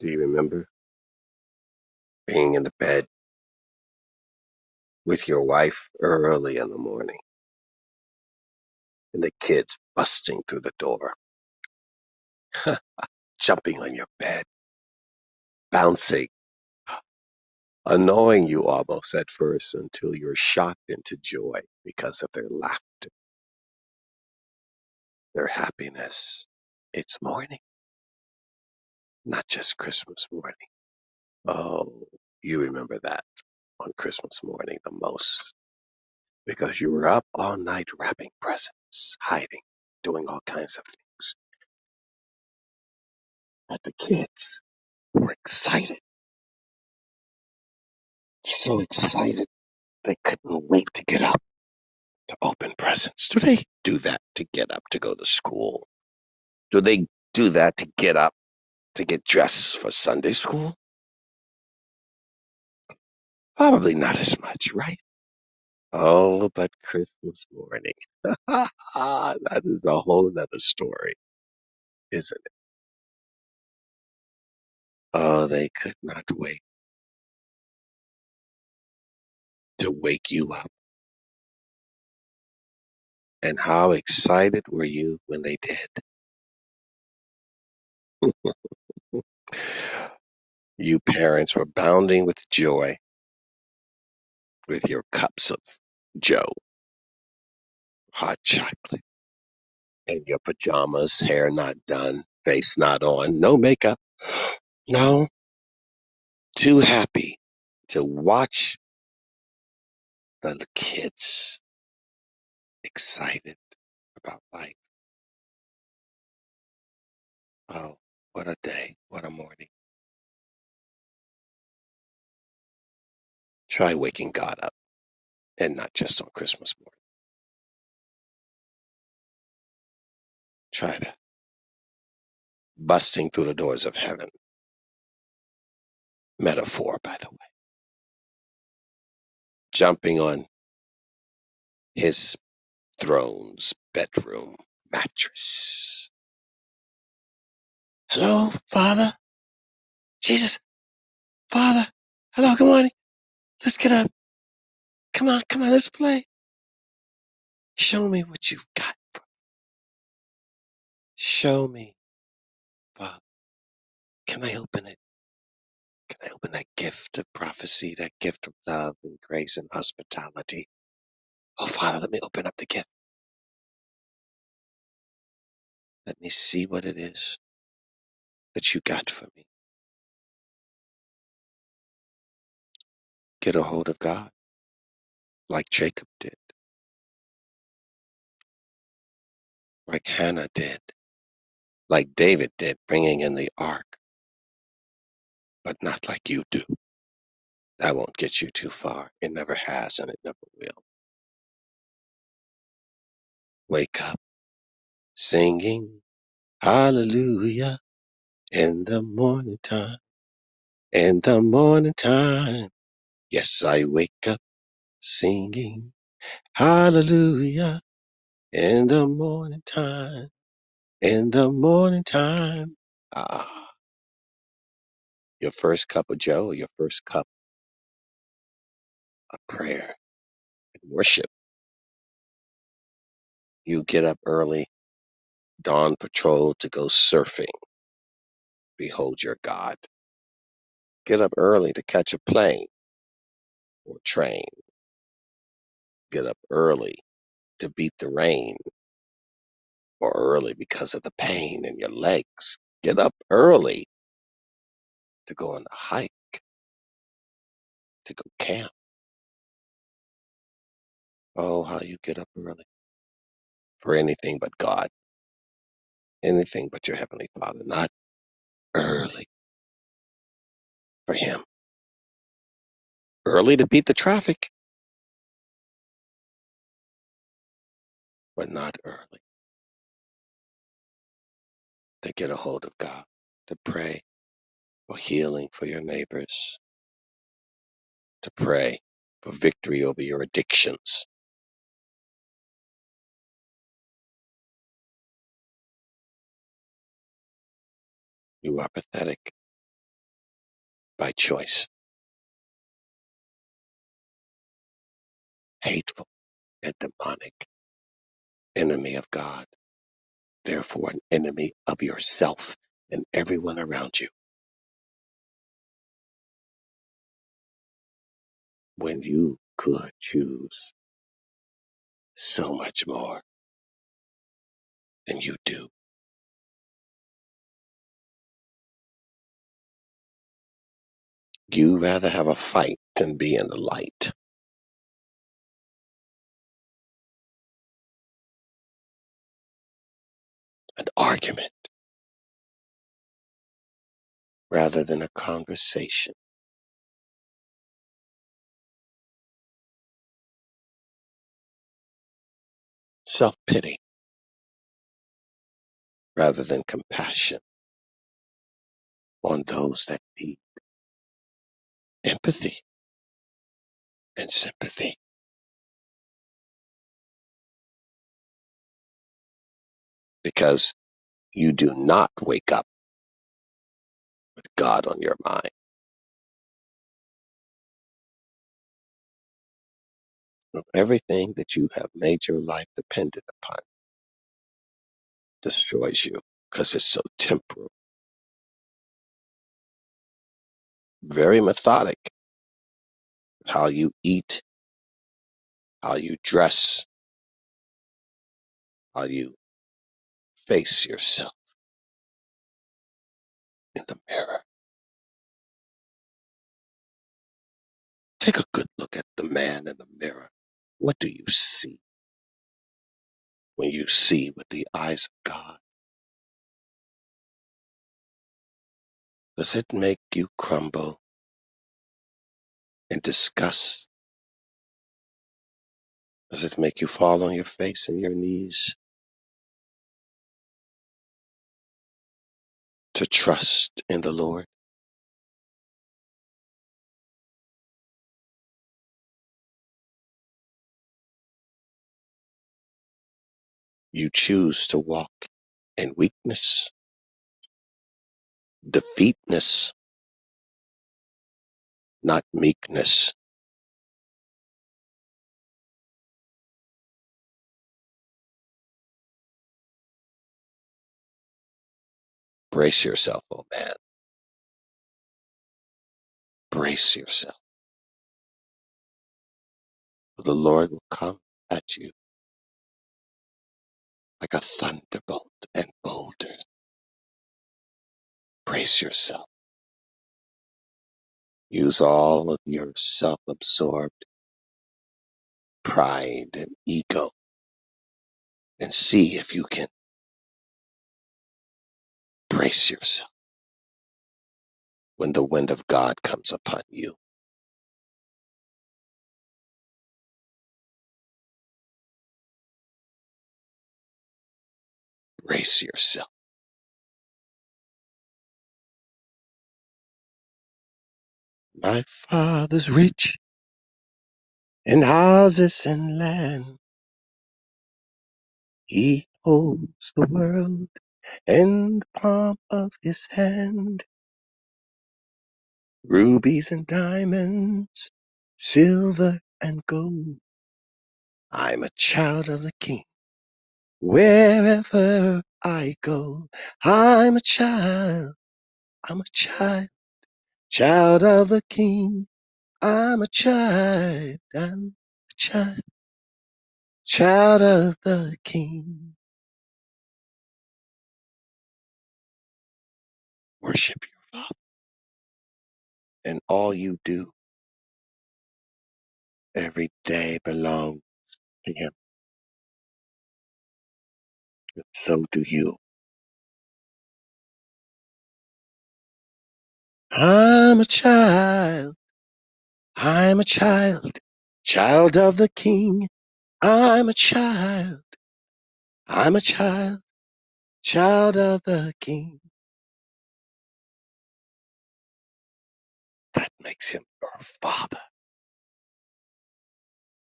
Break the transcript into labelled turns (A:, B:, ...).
A: Do you remember being in the bed with your wife early in the morning and the kids busting through the door, jumping on your bed, bouncing, annoying you almost at first until you're shocked into joy because of their laughter, their happiness. It's morning, not just Christmas morning. Oh, you remember that on Christmas morning the most because you were up all night wrapping presents, hiding, doing all kinds of things. But the kids were excited, so excited they couldn't wait to get up to open presents. Do they do that to get up to go to school? Do they do that to get up to get dressed for Sunday school? Probably not as much, right? Oh, but Christmas morning. that is a whole other story, isn't it? Oh, they could not wait to wake you up. And how excited were you when they did? You parents were bounding with joy with your cups of Joe, hot chocolate, and your pajamas, hair not done, face not on, no makeup. No, too happy to watch the kids excited about life. Oh, what a day. What a morning. Try waking God up and not just on Christmas morning. Try that. Busting through the doors of heaven. Metaphor, by the way. Jumping on his throne's bedroom mattress. Hello, Father? Jesus, Father? Hello, good morning. Let's get up. Come on, come on, let's play. Show me what you've got. for me. Show me, Father. Can I open it? Can I open that gift of prophecy, that gift of love and grace and hospitality? Oh, Father, let me open up the gift. Let me see what it is that you got for me. Get a hold of God like Jacob did, like Hannah did, like David did, bringing in the ark, but not like you do. That won't get you too far. It never has and it never will. Wake up singing hallelujah in the morning time. In the morning time. Yes, I wake up singing hallelujah in the morning time. In the morning time. Ah, your first cup of joe, your first cup of prayer and worship. You get up early, dawn patrol to go surfing. Behold your God. Get up early to catch a plane or train. Get up early to beat the rain or early because of the pain in your legs. Get up early to go on a hike, to go camp. Oh, how you get up early for anything but God, anything but your Heavenly Father, not early for Him. Early to beat the traffic, but not early to get a hold of God, to pray for healing for your neighbors, to pray for victory over your addictions. You are pathetic. by choice, hateful and demonic, enemy of God, therefore an enemy of yourself and everyone around you. When you could choose so much more than you do, you rather have a fight than be in the light, an argument. Rather than a conversation, self pity rather than compassion on those that need empathy and sympathy. Because you do not wake up with God on your mind. Everything that you have made your life dependent upon destroys you because it's so temporal, very methodic. How you eat, how you dress, how you face yourself in the mirror. Take a good look at the man in the mirror. What do you see when you see with the eyes of God? Does it make you crumble in disgust? Does it make you fall on your face and your knees to trust in the Lord? You choose to walk in weakness, defeatness, not meekness. Brace yourself, oh man. Brace yourself. for The Lord will come at you like a thunderbolt and boulder. Brace yourself. Use all of your self absorbed pride and ego and see if you can brace yourself when the wind of God comes upon you. Brace yourself. My father's rich in houses and land. He holds the world in the palm of his hand. Rubies and diamonds, silver and gold. I'm a child of the king. Wherever I go, I'm a child. I'm a child, child of the king. I'm a child. I'm a child, child of the king. Worship your father and all you do every day belongs to him. So do you. I'm a child. I'm a child, child of the king. I'm a child. I'm a child, child of the king. That makes him your father.